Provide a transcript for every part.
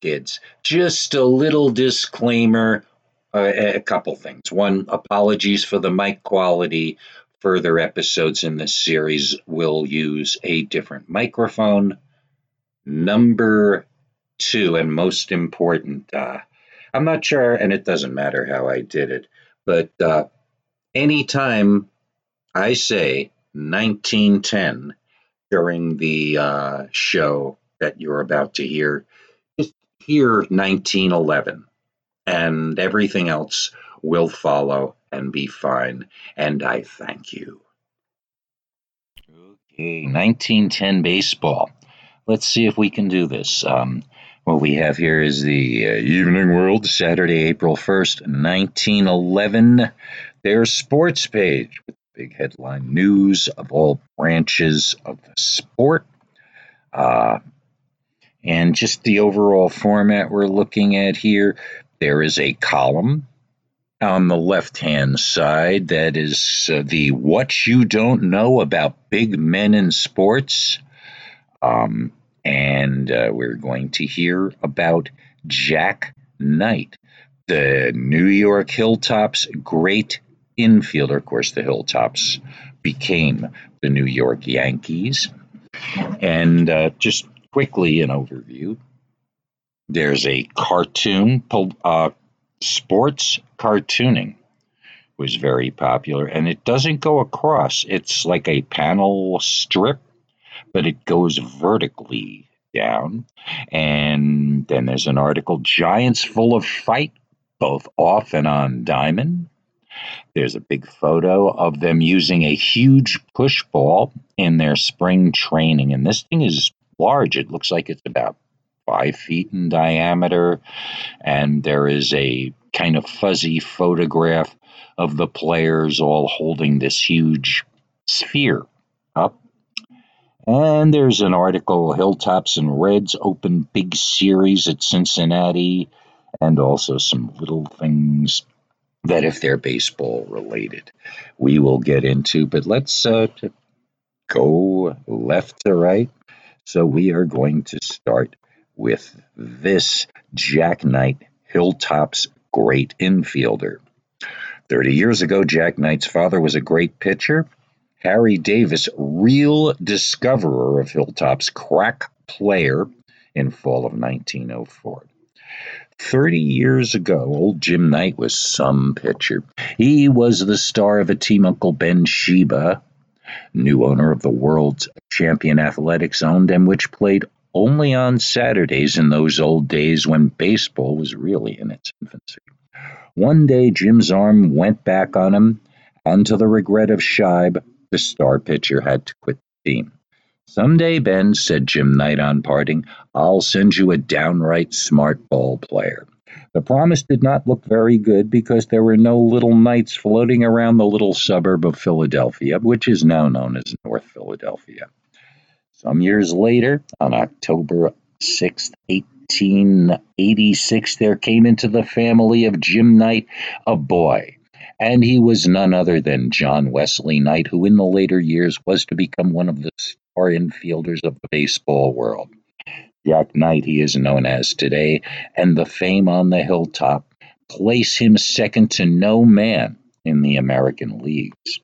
kids, just a little disclaimer. Uh, a couple things. One, apologies for the mic quality. Further episodes in this series will use a different microphone. Number two, and most important, uh, I'm not sure, and it doesn't matter how I did it, but uh, anytime I say 1910 during the uh, show that you're about to hear, hear 1911, and everything else will follow and be fine. And I thank you. Okay, 1910 baseball. Let's see if we can do this. Um, what we have here is the uh, Evening World, Saturday, April 1st, 1911. Their sports page with big headline news of all branches of the sport. Uh, and just the overall format we're looking at here. There is a column on the left hand side that is uh, the What You Don't Know About Big Men in Sports. Um, and uh, we're going to hear about Jack Knight, the New York Hilltops great infielder. Of course, the Hilltops became the New York Yankees. And uh, just quickly, an overview there's a cartoon, uh, sports cartooning was very popular, and it doesn't go across. It's like a panel strip but it goes vertically down. And then there's an article Giants Full of Fight, both off and on diamond. There's a big photo of them using a huge push ball in their spring training. And this thing is large. It looks like it's about five feet in diameter. And there is a kind of fuzzy photograph of the players all holding this huge sphere up and there's an article Hilltops and Reds open big series at Cincinnati, and also some little things that, if they're baseball related, we will get into. But let's uh, go left to right. So we are going to start with this Jack Knight, Hilltops great infielder. 30 years ago, Jack Knight's father was a great pitcher Harry Davis, real discoverer of Hilltop's crack player in fall of 1904. 30 years ago, old Jim Knight was some pitcher. He was the star of a team Uncle Ben Shibe, new owner of the world's champion athletics, owned and which played only on Saturdays in those old days when baseball was really in its infancy. One day, Jim's arm went back on him, and to the regret of Shibe, the star pitcher had to quit the team. Someday, Ben, said Jim Knight on parting, I'll send you a downright smart ball player. The promise did not look very good because there were no little knights floating around the little suburb of Philadelphia, which is now known as North Philadelphia. Some years later, on October 6, 1886, there came into the family of Jim Knight a boy and he was none other than John Wesley Knight, who in the later years was to become one of the star infielders of the baseball world. Jack Knight, he is known as today, and the fame on the hilltop place him second to no man in the American leagues.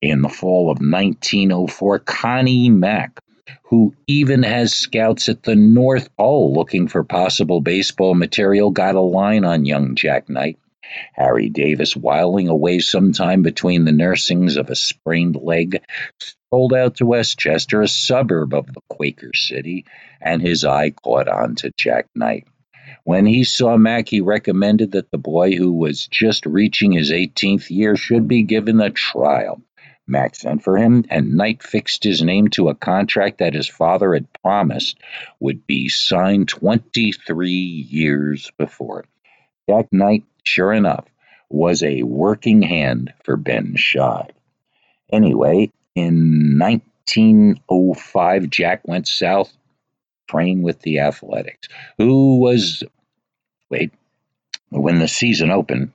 In the fall of 1904, Connie Mack, who even has scouts at the North Pole looking for possible baseball material, got a line on young Jack Knight Harry Davis, whiling away some time between the nursings of a sprained leg, strolled out to Westchester, a suburb of the Quaker City, and his eye caught on to Jack Knight. When he saw Mack, he recommended that the boy, who was just reaching his 18th year, should be given a trial. Mack sent for him, and Knight fixed his name to a contract that his father had promised would be signed 23 years before. Jack Knight sure enough, was a working hand for Ben Shibe. Anyway, in 1905, Jack went south, trained with the Athletics, who was, wait, when the season opened,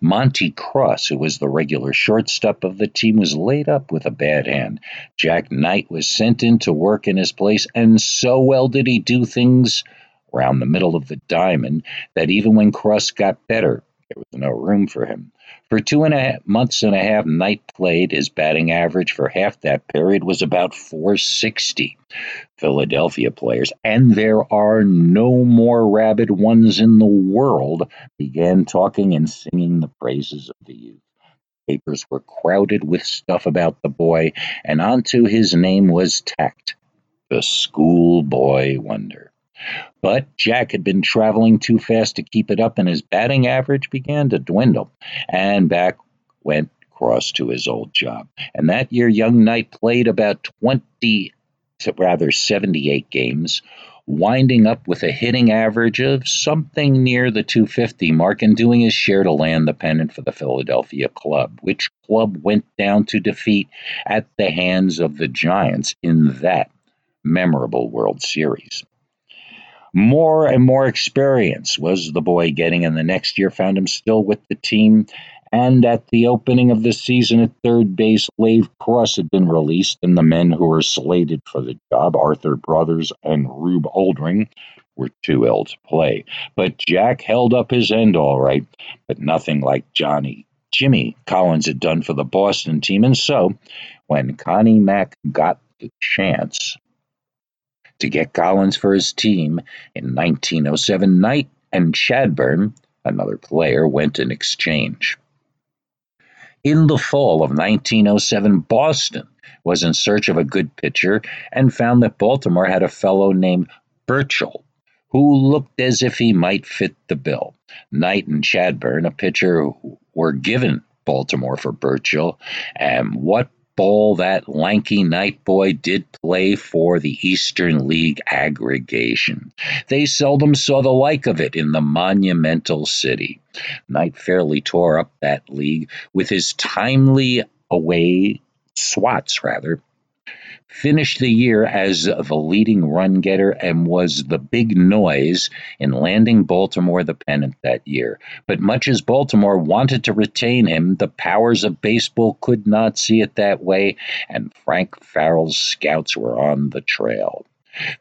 Monte Cross, who was the regular shortstop of the team, was laid up with a bad hand. Jack Knight was sent in to work in his place, and so well did he do things around the middle of the diamond that even when Cross got better, there was no room for him. For two and a half months and a half, Knight played. His batting average for half that period was about 460. Philadelphia players, and there are no more rabid ones in the world, began talking and singing the praises of the youth. Papers were crowded with stuff about the boy, and onto his name was tacked the schoolboy wonder. But Jack had been traveling too fast to keep it up, and his batting average began to dwindle. And back went Cross to his old job. And that year, young Knight played about 20, rather 78 games, winding up with a hitting average of something near the 250 mark and doing his share to land the pennant for the Philadelphia club, which club went down to defeat at the hands of the Giants in that memorable World Series. More and more experience was the boy getting, and the next year found him still with the team. And at the opening of the season at third base, Lave Cross had been released, and the men who were slated for the job, Arthur Brothers and Rube Oldring, were too ill to play. But Jack held up his end all right, but nothing like Johnny Jimmy Collins had done for the Boston team. And so, when Connie Mack got the chance to get Collins for his team in 1907. Knight and Chadbourne, another player, went in exchange. In the fall of 1907, Boston was in search of a good pitcher and found that Baltimore had a fellow named Burchell who looked as if he might fit the bill. Knight and Chadbourne, a pitcher, were given Baltimore for Burchell, and what ball that lanky Knight boy did play for the Eastern League aggregation. They seldom saw the like of it in the monumental city. Knight fairly tore up that league with his timely away swats rather finished the year as the leading run getter and was the big noise in landing Baltimore the pennant that year. But much as Baltimore wanted to retain him, the powers of baseball could not see it that way, and Frank Farrell's scouts were on the trail.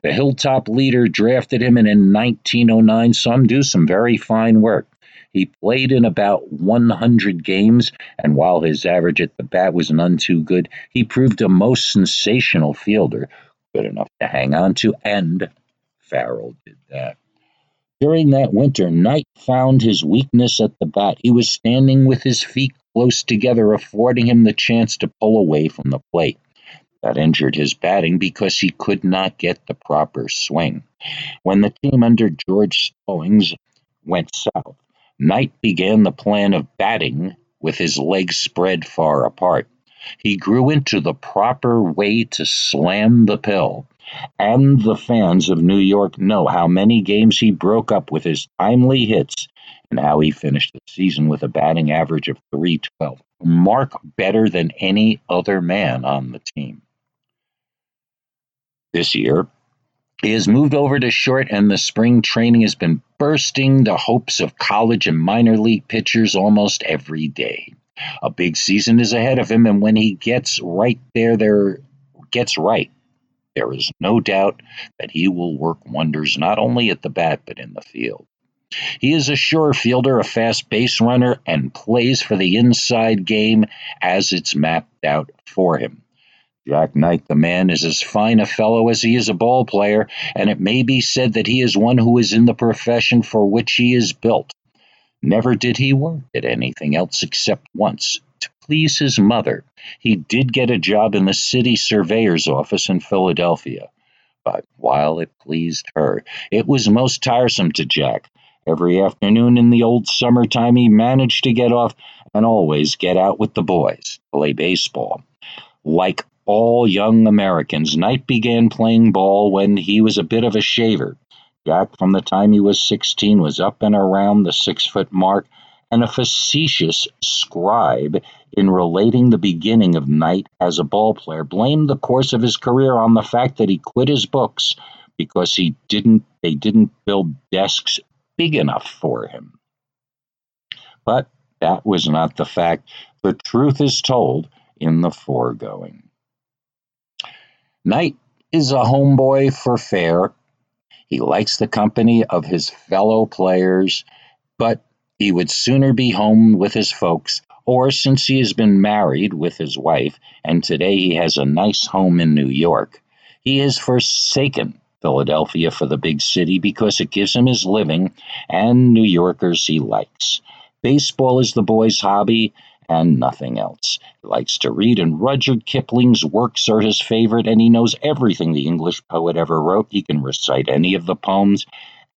The Hilltop leader drafted him, and in 1909 saw him do some very fine work. He played in about 100 games, and while his average at the bat was none too good, he proved a most sensational fielder, good enough to hang on to, and Farrell did that. During that winter, Knight found his weakness at the bat. He was standing with his feet close together, affording him the chance to pull away from the plate. That injured his batting because he could not get the proper swing. When the team under George Stallings went south, Knight began the plan of batting with his legs spread far apart. He grew into the proper way to slam the pill, and the fans of New York know how many games he broke up with his timely hits and how he finished the season with a batting average of 312, mark better than any other man on the team. This year, he has moved over to short, and the spring training has been bursting the hopes of college and minor league pitchers almost every day. A big season is ahead of him, and when he gets right there, there gets right, there is no doubt that he will work wonders not only at the bat but in the field. He is a sure fielder, a fast base runner, and plays for the inside game as it's mapped out for him. Jack Knight, the man, is as fine a fellow as he is a ball player, and it may be said that he is one who is in the profession for which he is built. Never did he work at anything else except once, to please his mother. He did get a job in the city surveyor's office in Philadelphia. But while it pleased her, it was most tiresome to Jack. Every afternoon in the old summertime, he managed to get off and always get out with the boys, play baseball. Like all young Americans. Knight began playing ball when he was a bit of a shaver. Jack, from the time he was 16, was up and around the six foot mark, and a facetious scribe in relating the beginning of Knight as a ball player blamed the course of his career on the fact that he quit his books because he didn't they didn't build desks big enough for him. But that was not the fact. The truth is told in the foregoing. Knight is a homeboy for fair. He likes the company of his fellow players, but he would sooner be home with his folks, or since he has been married with his wife, and today he has a nice home in New York, he has forsaken Philadelphia for the big city because it gives him his living and New Yorkers he likes. Baseball is the boy's hobby and nothing else. He likes to read, and Rudyard Kipling's works are his favorite, and he knows everything the English poet ever wrote. He can recite any of the poems,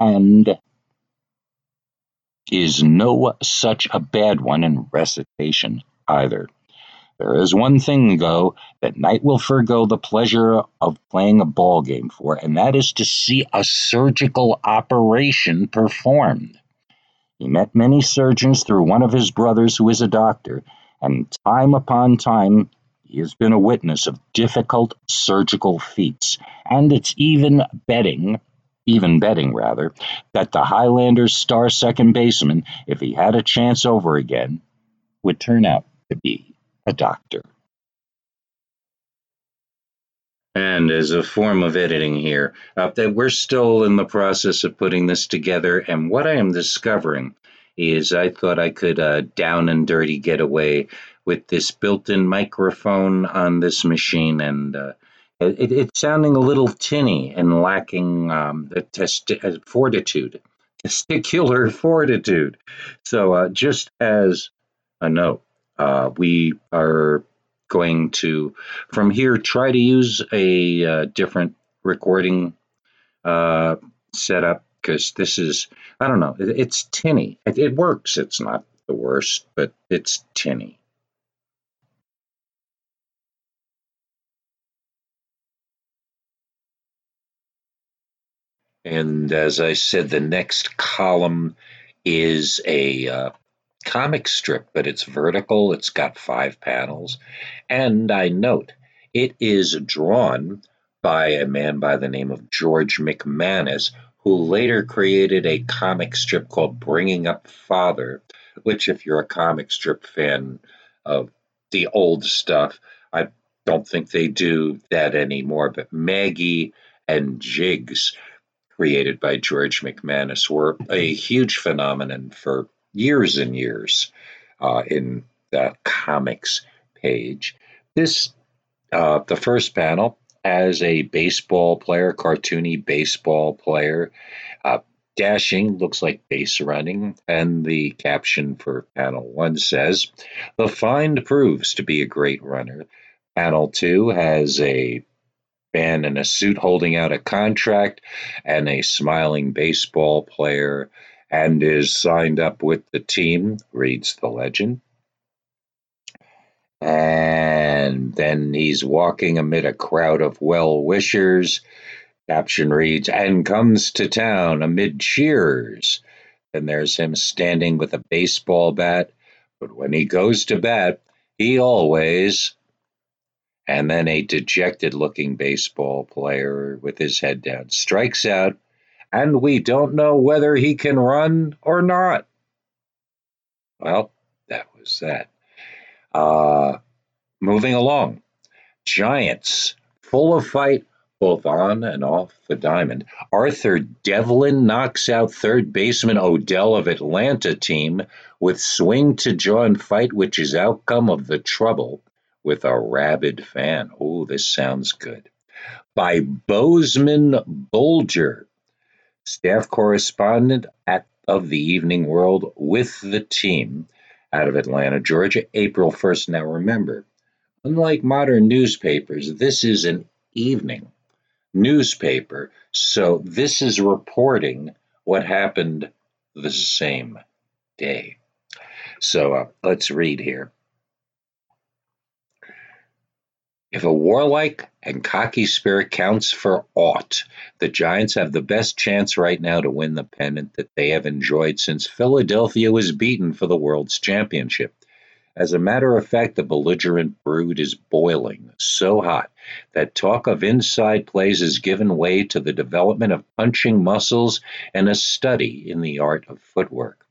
and is no such a bad one in recitation either. There is one thing, though, that Knight will forego the pleasure of playing a ball game for, and that is to see a surgical operation performed. He met many surgeons through one of his brothers who is a doctor, and time upon time he has been a witness of difficult surgical feats, and it's even betting even betting rather, that the Highlanders' star second baseman, if he had a chance over again, would turn out to be a doctor. And as a form of editing here, uh, that we're still in the process of putting this together, and what I am discovering is I thought I could uh, down and dirty get away with this built-in microphone on this machine, and uh, it, it's sounding a little tinny and lacking um, the uh, fortitude, testicular fortitude. So, uh, just as a note, uh, we are going to, from here, try to use a uh, different recording uh, setup because this is, I don't know, it, it's tinny. It, it works. It's not the worst, but it's tinny. And as I said, the next column is a uh, comic strip, but it's vertical. It's got five panels. And I note it is drawn by a man by the name of George McManus, who later created a comic strip called Bringing Up Father, which, if you're a comic strip fan of the old stuff, I don't think they do that anymore. But Maggie and Jiggs, created by George McManus were a huge phenomenon for years and years uh, in the comics page. This, uh, the first panel, as a baseball player, cartoony baseball player, uh, dashing looks like base running, and the caption for panel one says, "The find proves to be a great runner." Panel two has a man in a suit holding out a contract and a smiling baseball player and is signed up with the team, reads the legend. And then he's walking amid a crowd of well wishers. Caption reads, and comes to town amid cheers. And there's him standing with a baseball bat. But when he goes to bat, he always and then a dejected looking baseball player with his head down strikes out, and we don't know whether he can run or not. Well, that was that. Uh, moving along. Giants, full of fight both on and off the diamond. Arthur Devlin knocks out third baseman Odell of Atlanta team with swing to jaw and fight, which is outcome of the trouble with a rabid fan. Oh, this sounds good. By Bozeman Bulger, staff correspondent at, of the Evening World with the team out of Atlanta, Georgia, April 1st. Now remember, unlike modern newspapers, this is an evening newspaper. So this is reporting what happened the same day. So uh, let's read here. If a warlike and cocky spirit counts for aught, the Giants have the best chance right now to win the pennant that they have enjoyed since Philadelphia was beaten for the World's Championship. As a matter of fact, the belligerent brood is boiling so hot that talk of inside plays has given way to the development of punching muscles and a study in the art of footwork.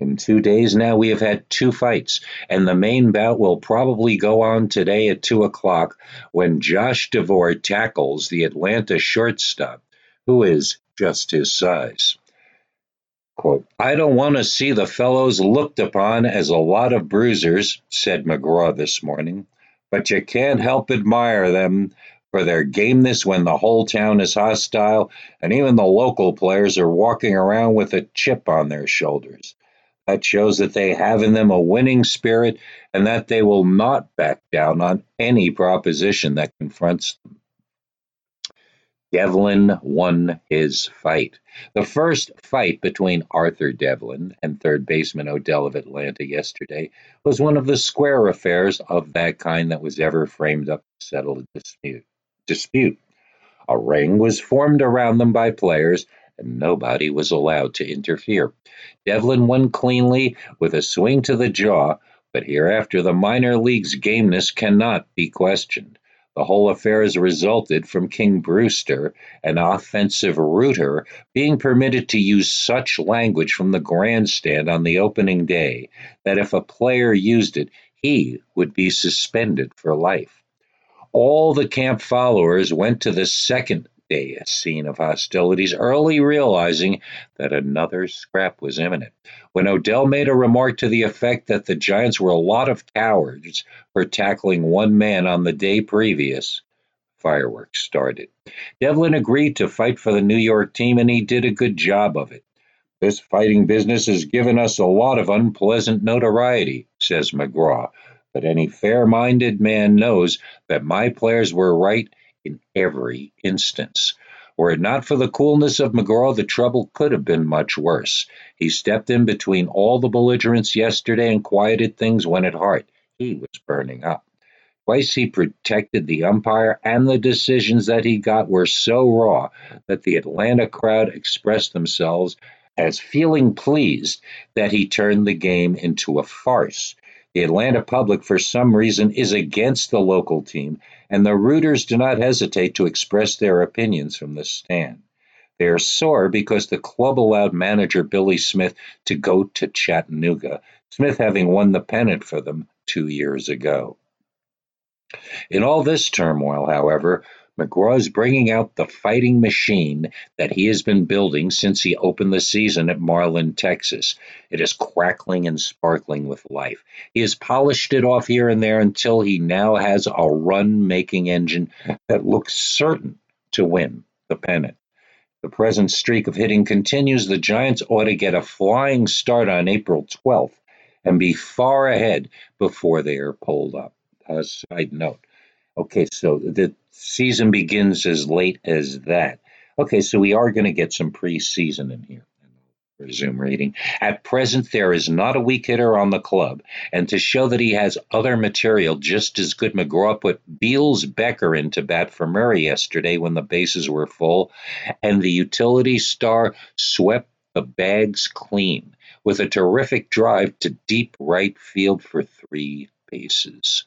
In two days now, we have had two fights, and the main bout will probably go on today at 2 o'clock when Josh DeVore tackles the Atlanta shortstop, who is just his size. Quote, I don't want to see the fellows looked upon as a lot of bruisers, said McGraw this morning, but you can't help admire them for their gameness when the whole town is hostile and even the local players are walking around with a chip on their shoulders. That shows that they have in them a winning spirit and that they will not back down on any proposition that confronts them. Devlin won his fight. The first fight between Arthur Devlin and third baseman Odell of Atlanta yesterday was one of the square affairs of that kind that was ever framed up to settle a dispute. dispute. A ring was formed around them by players, and nobody was allowed to interfere. Devlin won cleanly with a swing to the jaw, but hereafter the minor league's gameness cannot be questioned. The whole affair has resulted from King Brewster, an offensive rooter, being permitted to use such language from the grandstand on the opening day that if a player used it, he would be suspended for life. All the camp followers went to the second day a scene of hostilities, early realizing that another scrap was imminent. When Odell made a remark to the effect that the Giants were a lot of cowards for tackling one man on the day previous, fireworks started. Devlin agreed to fight for the New York team, and he did a good job of it. This fighting business has given us a lot of unpleasant notoriety, says McGraw, but any fair minded man knows that my players were right in every instance. Were it not for the coolness of McGraw, the trouble could have been much worse. He stepped in between all the belligerents yesterday and quieted things when at heart he was burning up. Twice he protected the umpire, and the decisions that he got were so raw that the Atlanta crowd expressed themselves as feeling pleased that he turned the game into a farce. The Atlanta public, for some reason, is against the local team, and the rooters do not hesitate to express their opinions from the stand. They are sore because the club allowed manager Billy Smith to go to Chattanooga, Smith having won the pennant for them two years ago. In all this turmoil, however, McGraw is bringing out the fighting machine that he has been building since he opened the season at Marlin, Texas. It is crackling and sparkling with life. He has polished it off here and there until he now has a run making engine that looks certain to win the pennant. The present streak of hitting continues. The Giants ought to get a flying start on April 12th and be far ahead before they are pulled up. A side note Okay, so the season begins as late as that. Okay, so we are going to get some preseason in here. Resume reading. At present, there is not a weak hitter on the club, and to show that he has other material just as good, McGraw put Beals Becker into bat for Murray yesterday when the bases were full, and the utility star swept the bags clean with a terrific drive to deep right field for three bases.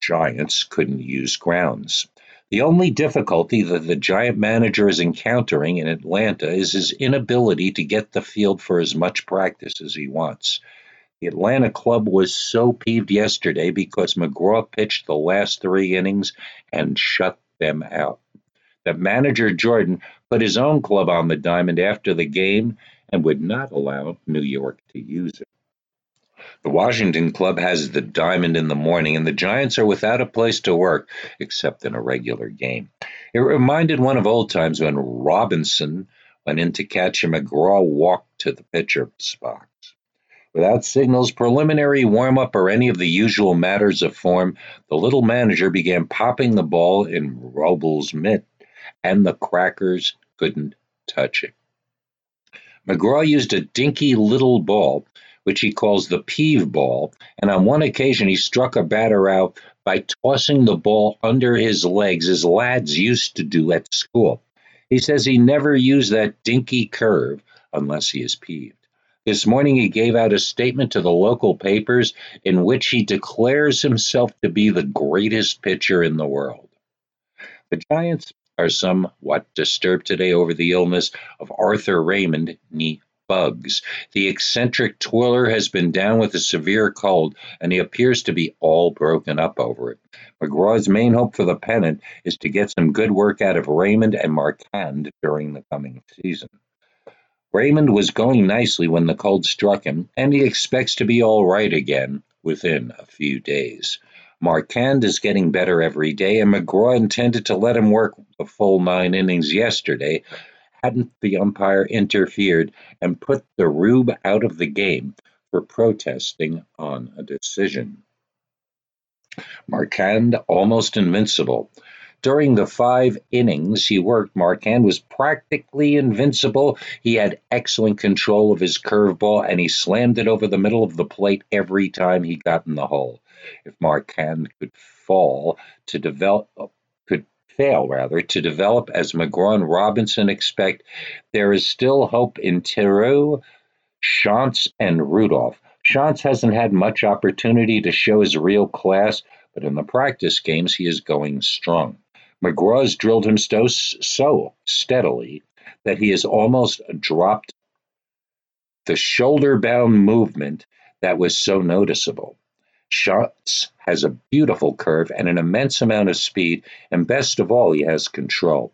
Giants couldn't use grounds. The only difficulty that the Giant manager is encountering in Atlanta is his inability to get the field for as much practice as he wants. The Atlanta club was so peeved yesterday because McGraw pitched the last three innings and shut them out. That manager Jordan put his own club on the diamond after the game and would not allow New York to use it. The Washington club has the diamond in the morning, and the Giants are without a place to work except in a regular game. It reminded one of old times when Robinson went in to catch a McGraw walked to the pitcher's box. Without signals, preliminary warm up, or any of the usual matters of form, the little manager began popping the ball in Robbie's mitt, and the crackers couldn't touch it. McGraw used a dinky little ball which he calls the peeve ball, and on one occasion he struck a batter out by tossing the ball under his legs as lads used to do at school. He says he never used that dinky curve unless he is peeved. This morning he gave out a statement to the local papers in which he declares himself to be the greatest pitcher in the world. The Giants are somewhat disturbed today over the illness of Arthur Raymond, knee bugs. The eccentric twirler has been down with a severe cold, and he appears to be all broken up over it. McGraw's main hope for the pennant is to get some good work out of Raymond and Marquard during the coming season. Raymond was going nicely when the cold struck him, and he expects to be all right again within a few days. Marquard is getting better every day, and McGraw intended to let him work the full nine innings yesterday, hadn't the umpire interfered and put the Rube out of the game for protesting on a decision. Marquard almost invincible. During the five innings he worked, Marquard was practically invincible. He had excellent control of his curveball and he slammed it over the middle of the plate every time he got in the hole. If Marquard could fall to develop fail rather to develop as McGraw and Robinson expect, there is still hope in Theroux, Shantz, and Rudolph. Shantz hasn't had much opportunity to show his real class, but in the practice games he is going strong. McGraw's drilled him so, so steadily that he has almost dropped the shoulder bound movement that was so noticeable. Shantz has a beautiful curve and an immense amount of speed, and best of all, he has control.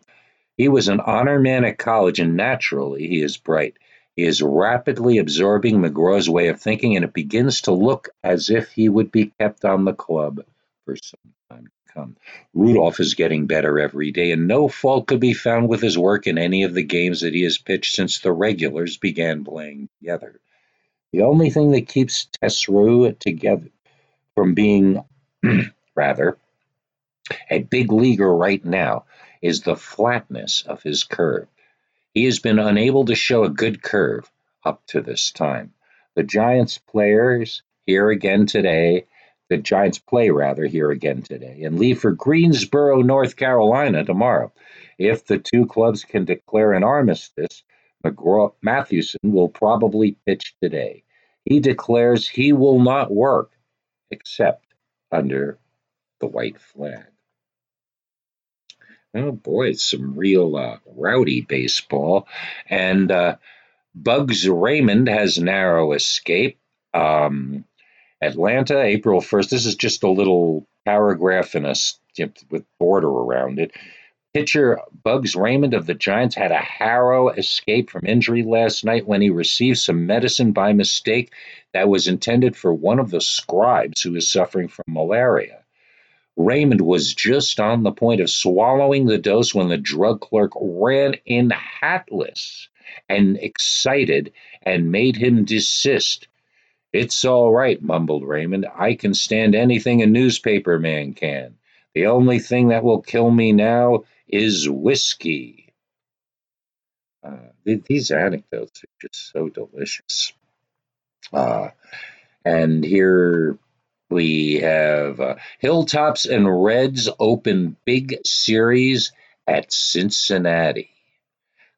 He was an honor man at college, and naturally, he is bright. He is rapidly absorbing McGraw's way of thinking, and it begins to look as if he would be kept on the club for some time to come. Rudolph is getting better every day, and no fault could be found with his work in any of the games that he has pitched since the regulars began playing together. The only thing that keeps Theroux together from being, rather, a big leaguer right now is the flatness of his curve. He has been unable to show a good curve up to this time. The Giants players here again today the Giants play rather here again today and leave for Greensboro, North Carolina tomorrow. If the two clubs can declare an armistice, McGraw Mathewson will probably pitch today. He declares he will not work except under the white flag. Oh boy, it's some real uh, rowdy baseball. And uh, Bugs Raymond has narrow escape. Um, Atlanta, April 1st. This is just a little paragraph in a with border around it. Pitcher Bugs Raymond of the Giants had a harrow escape from injury last night when he received some medicine by mistake that was intended for one of the scribes who is suffering from malaria. Raymond was just on the point of swallowing the dose when the drug clerk ran in hatless and excited and made him desist. It's all right, mumbled Raymond. I can stand anything a newspaper man can. The only thing that will kill me now is whiskey. Uh, these anecdotes are just so delicious. Uh, and here we have uh, Hilltops and Reds open big series at Cincinnati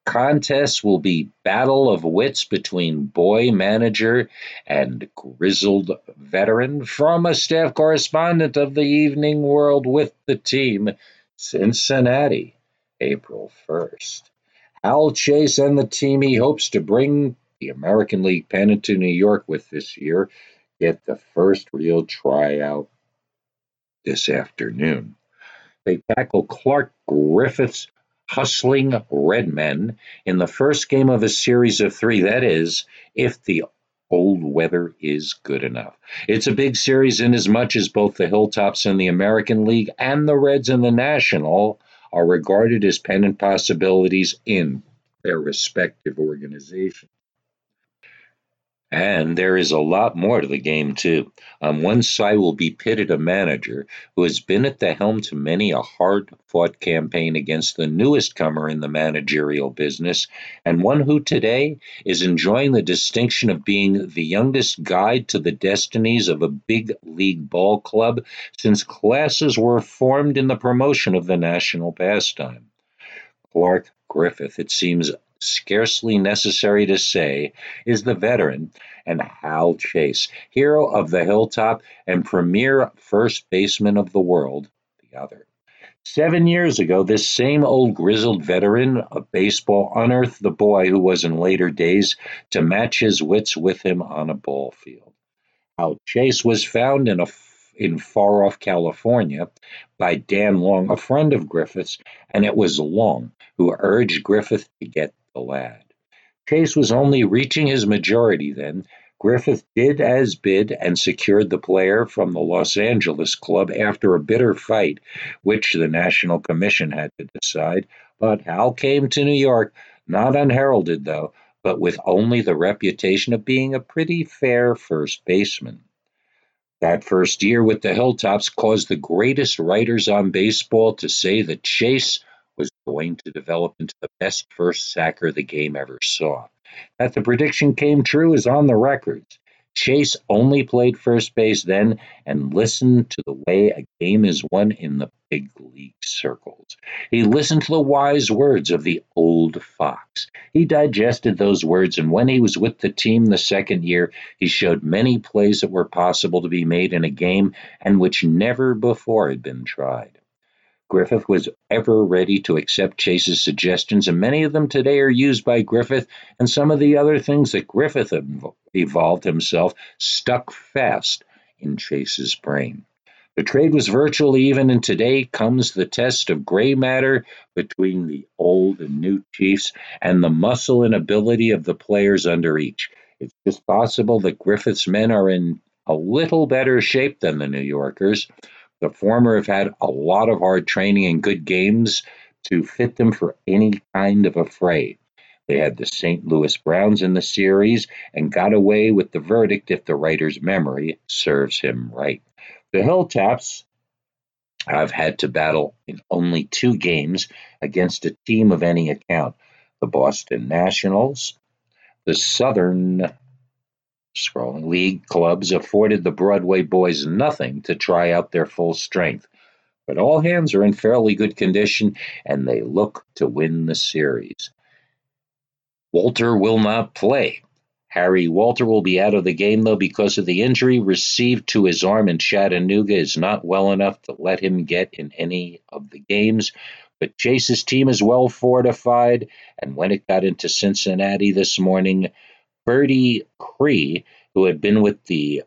contest will be battle of wits between boy manager and grizzled veteran from a staff correspondent of the Evening World with the team, Cincinnati, April 1st. Hal Chase and the team he hopes to bring the American League pennant to New York with this year get the first real tryout this afternoon. They tackle Clark Griffith's hustling Redmen in the first game of a series of three. That is, if the old weather is good enough. It's a big series in as much as both the Hilltops in the American League and the Reds in the National are regarded as pennant possibilities in their respective organizations. And there is a lot more to the game, too. On one side will be pitted a manager who has been at the helm to many a hard fought campaign against the newest comer in the managerial business, and one who today is enjoying the distinction of being the youngest guide to the destinies of a big league ball club since classes were formed in the promotion of the national pastime. Clark Griffith, it seems scarcely necessary to say, is the veteran and Hal Chase, hero of the hilltop and premier first baseman of the world, the other. Seven years ago, this same old grizzled veteran of baseball unearthed the boy who was in later days to match his wits with him on a ball field. Hal Chase was found in a in far off California by Dan Long, a friend of Griffith's, and it was Long who urged Griffith to get the lad. Chase was only reaching his majority then. Griffith did as bid and secured the player from the Los Angeles club after a bitter fight, which the National Commission had to decide. But Hal came to New York, not unheralded though, but with only the reputation of being a pretty fair first baseman. That first year with the Hilltops caused the greatest writers on baseball to say that Chase going to develop into the best first sacker the game ever saw. That the prediction came true is on the records. Chase only played first base then and listened to the way a game is won in the big league circles. He listened to the wise words of the old fox. He digested those words, and when he was with the team the second year, he showed many plays that were possible to be made in a game and which never before had been tried. Griffith was ever ready to accept Chase's suggestions, and many of them today are used by Griffith, and some of the other things that Griffith evolved himself stuck fast in Chase's brain. The trade was virtually even, and today comes the test of gray matter between the old and new Chiefs and the muscle and ability of the players under each. It's just possible that Griffith's men are in a little better shape than the New Yorkers. The former have had a lot of hard training and good games to fit them for any kind of a fray. They had the St. Louis Browns in the series and got away with the verdict if the writer's memory serves him right. The Hilltops have had to battle in only two games against a team of any account the Boston Nationals, the Southern Scrolling league clubs afforded the Broadway boys nothing to try out their full strength, but all hands are in fairly good condition and they look to win the series. Wolter will not play. Harry Wolter will be out of the game though because of the injury received to his arm in Chattanooga is not well enough to let him get in any of the games. But Chase's team is well fortified, and when it got into Cincinnati this morning, Birdie Cree, who had been with the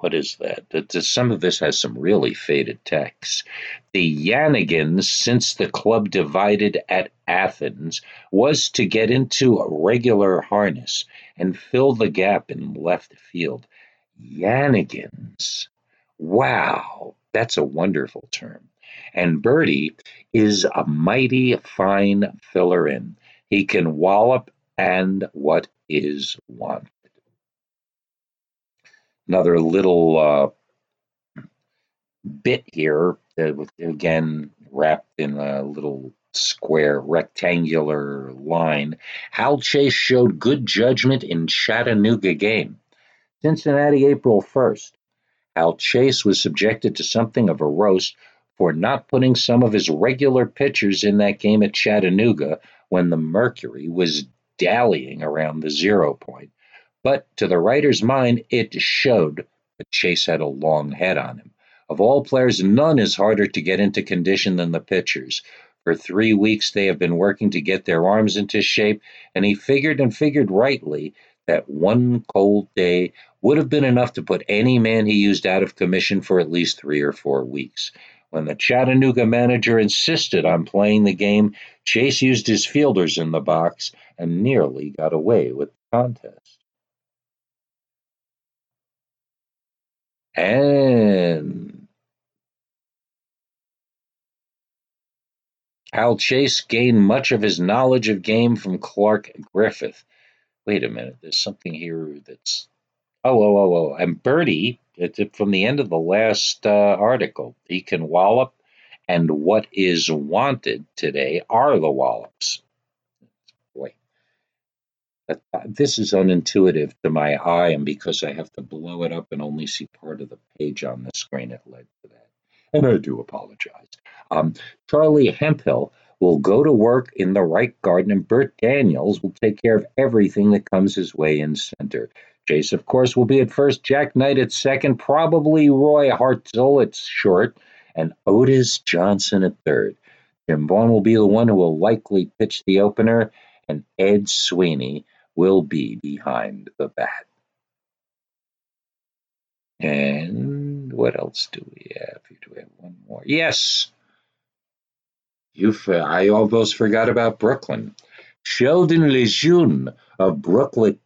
what is that? Some of this has some really faded text. The Yannigans, since the club divided at Athens, was to get into regular harness and fill the gap in left field. Yannigans. Wow, that's a wonderful term. And Bertie is a mighty fine filler in. He can wallop and what is wanted. Another little uh, bit here, uh, again wrapped in a little square rectangular line. Hal Chase showed good judgment in Chattanooga game. Cincinnati, April 1st. Hal Chase was subjected to something of a roast for not putting some of his regular pitchers in that game at Chattanooga when the Mercury was dallying around the zero point. But to the writer's mind, it showed that Chase had a long head on him. Of all players, none is harder to get into condition than the pitchers. For three weeks, they have been working to get their arms into shape, and he figured and figured rightly that one cold day would have been enough to put any man he used out of commission for at least three or four weeks. When the Chattanooga manager insisted on playing the game, Chase used his fielders in the box and nearly got away with the contest. And Hal Chase gained much of his knowledge of game from Clark Griffith. Wait a minute, there's something here that's. Oh, oh, oh, oh. And Birdie from the end of the last uh, article. He can wallop, and what is wanted today are the wallops. Boy, that, this is unintuitive to my eye, and because I have to blow it up and only see part of the page on the screen, it led to that. And I do apologize. Um, Charlie Hemphill will go to work in the right garden, and Bert Daniels will take care of everything that comes his way in center. Chase, of course, will be at first, Jack Knight at second, probably Roy Hartzell at short, and Otis Johnson at third. Jim Vaughn will be the one who will likely pitch the opener, and Ed Sweeney will be behind the bat. And what else do we have? Do we have one more? Yes. You, I almost forgot about Brooklyn. Sheldon Lejeune of Brooklyn,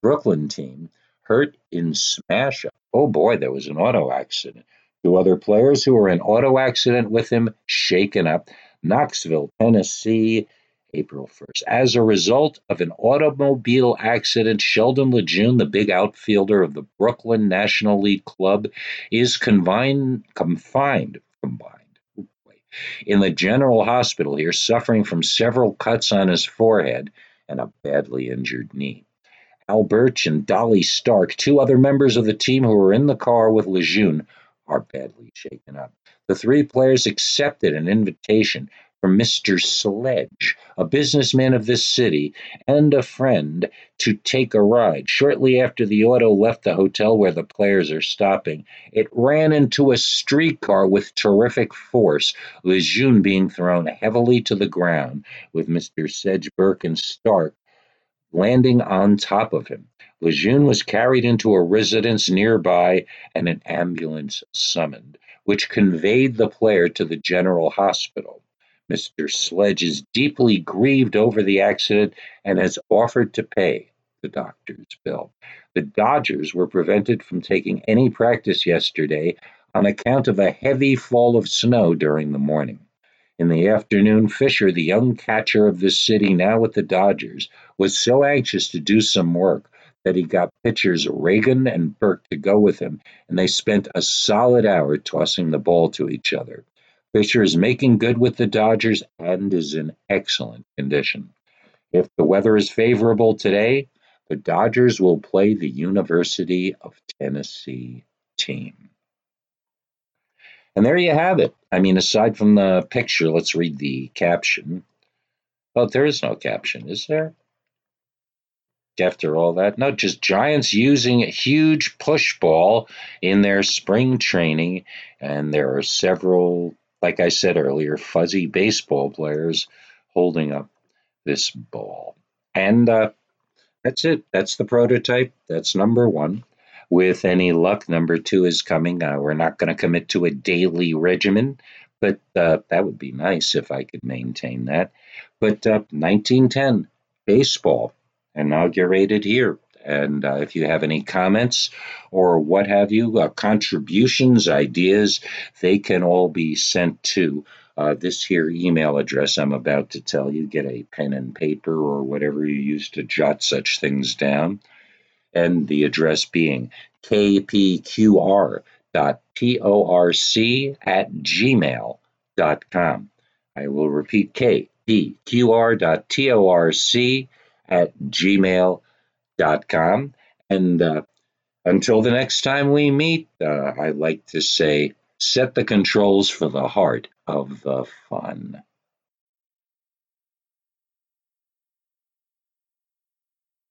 Brooklyn team hurt in smash up. Oh boy, there was an auto accident. Two other players who were in auto accident with him shaken up. Knoxville, Tennessee, April 1st. As a result of an automobile accident, Sheldon Lejeune, the big outfielder of the Brooklyn National League club, is confined, confined, combined in the general hospital here, suffering from several cuts on his forehead and a badly injured knee. Al Burch and Dolly Stark, two other members of the team who were in the car with Lejeune, are badly shaken up. The three players accepted an invitation from Mr. Sledge, a businessman of this city and a friend, to take a ride. Shortly after the auto left the hotel where the players are stopping, it ran into a streetcar with terrific force, Lejeune being thrown heavily to the ground, with Mr. Sedge, Burke, and Stark landing on top of him. Lejeune was carried into a residence nearby and an ambulance summoned, which conveyed the player to the general hospital. Mr. Sledge is deeply grieved over the accident and has offered to pay the doctor's bill. The Dodgers were prevented from taking any practice yesterday on account of a heavy fall of snow during the morning. In the afternoon, Fisher, the young catcher of this city now with the Dodgers, was so anxious to do some work that he got pitchers Reagan and Burke to go with him, and they spent a solid hour tossing the ball to each other. Fisher is making good with the Dodgers and is in excellent condition. If the weather is favorable today, the Dodgers will play the University of Tennessee team. And there you have it. I mean, aside from the picture, let's read the caption. Oh, there is no caption, is there? After all that, no, just Giants using a huge push ball in their spring training, and there are several like I said earlier, fuzzy baseball players holding up this ball. And uh, that's it. That's the prototype. That's number one. With any luck, number two is coming. Uh, we're not going to commit to a daily regimen, but uh, that would be nice if I could maintain that. But 1910, uh, baseball inaugurated here. And uh, if you have any comments or what have you, uh, contributions, ideas, they can all be sent to uh, this here email address I'm about to tell you. Get a pen and paper or whatever you use to jot such things down. And the address being kpqr.torc at gmail.com. I will repeat kpqr.torc at gmail.com com. And uh, until the next time we meet, uh, I like to say set the controls for the heart of the fun.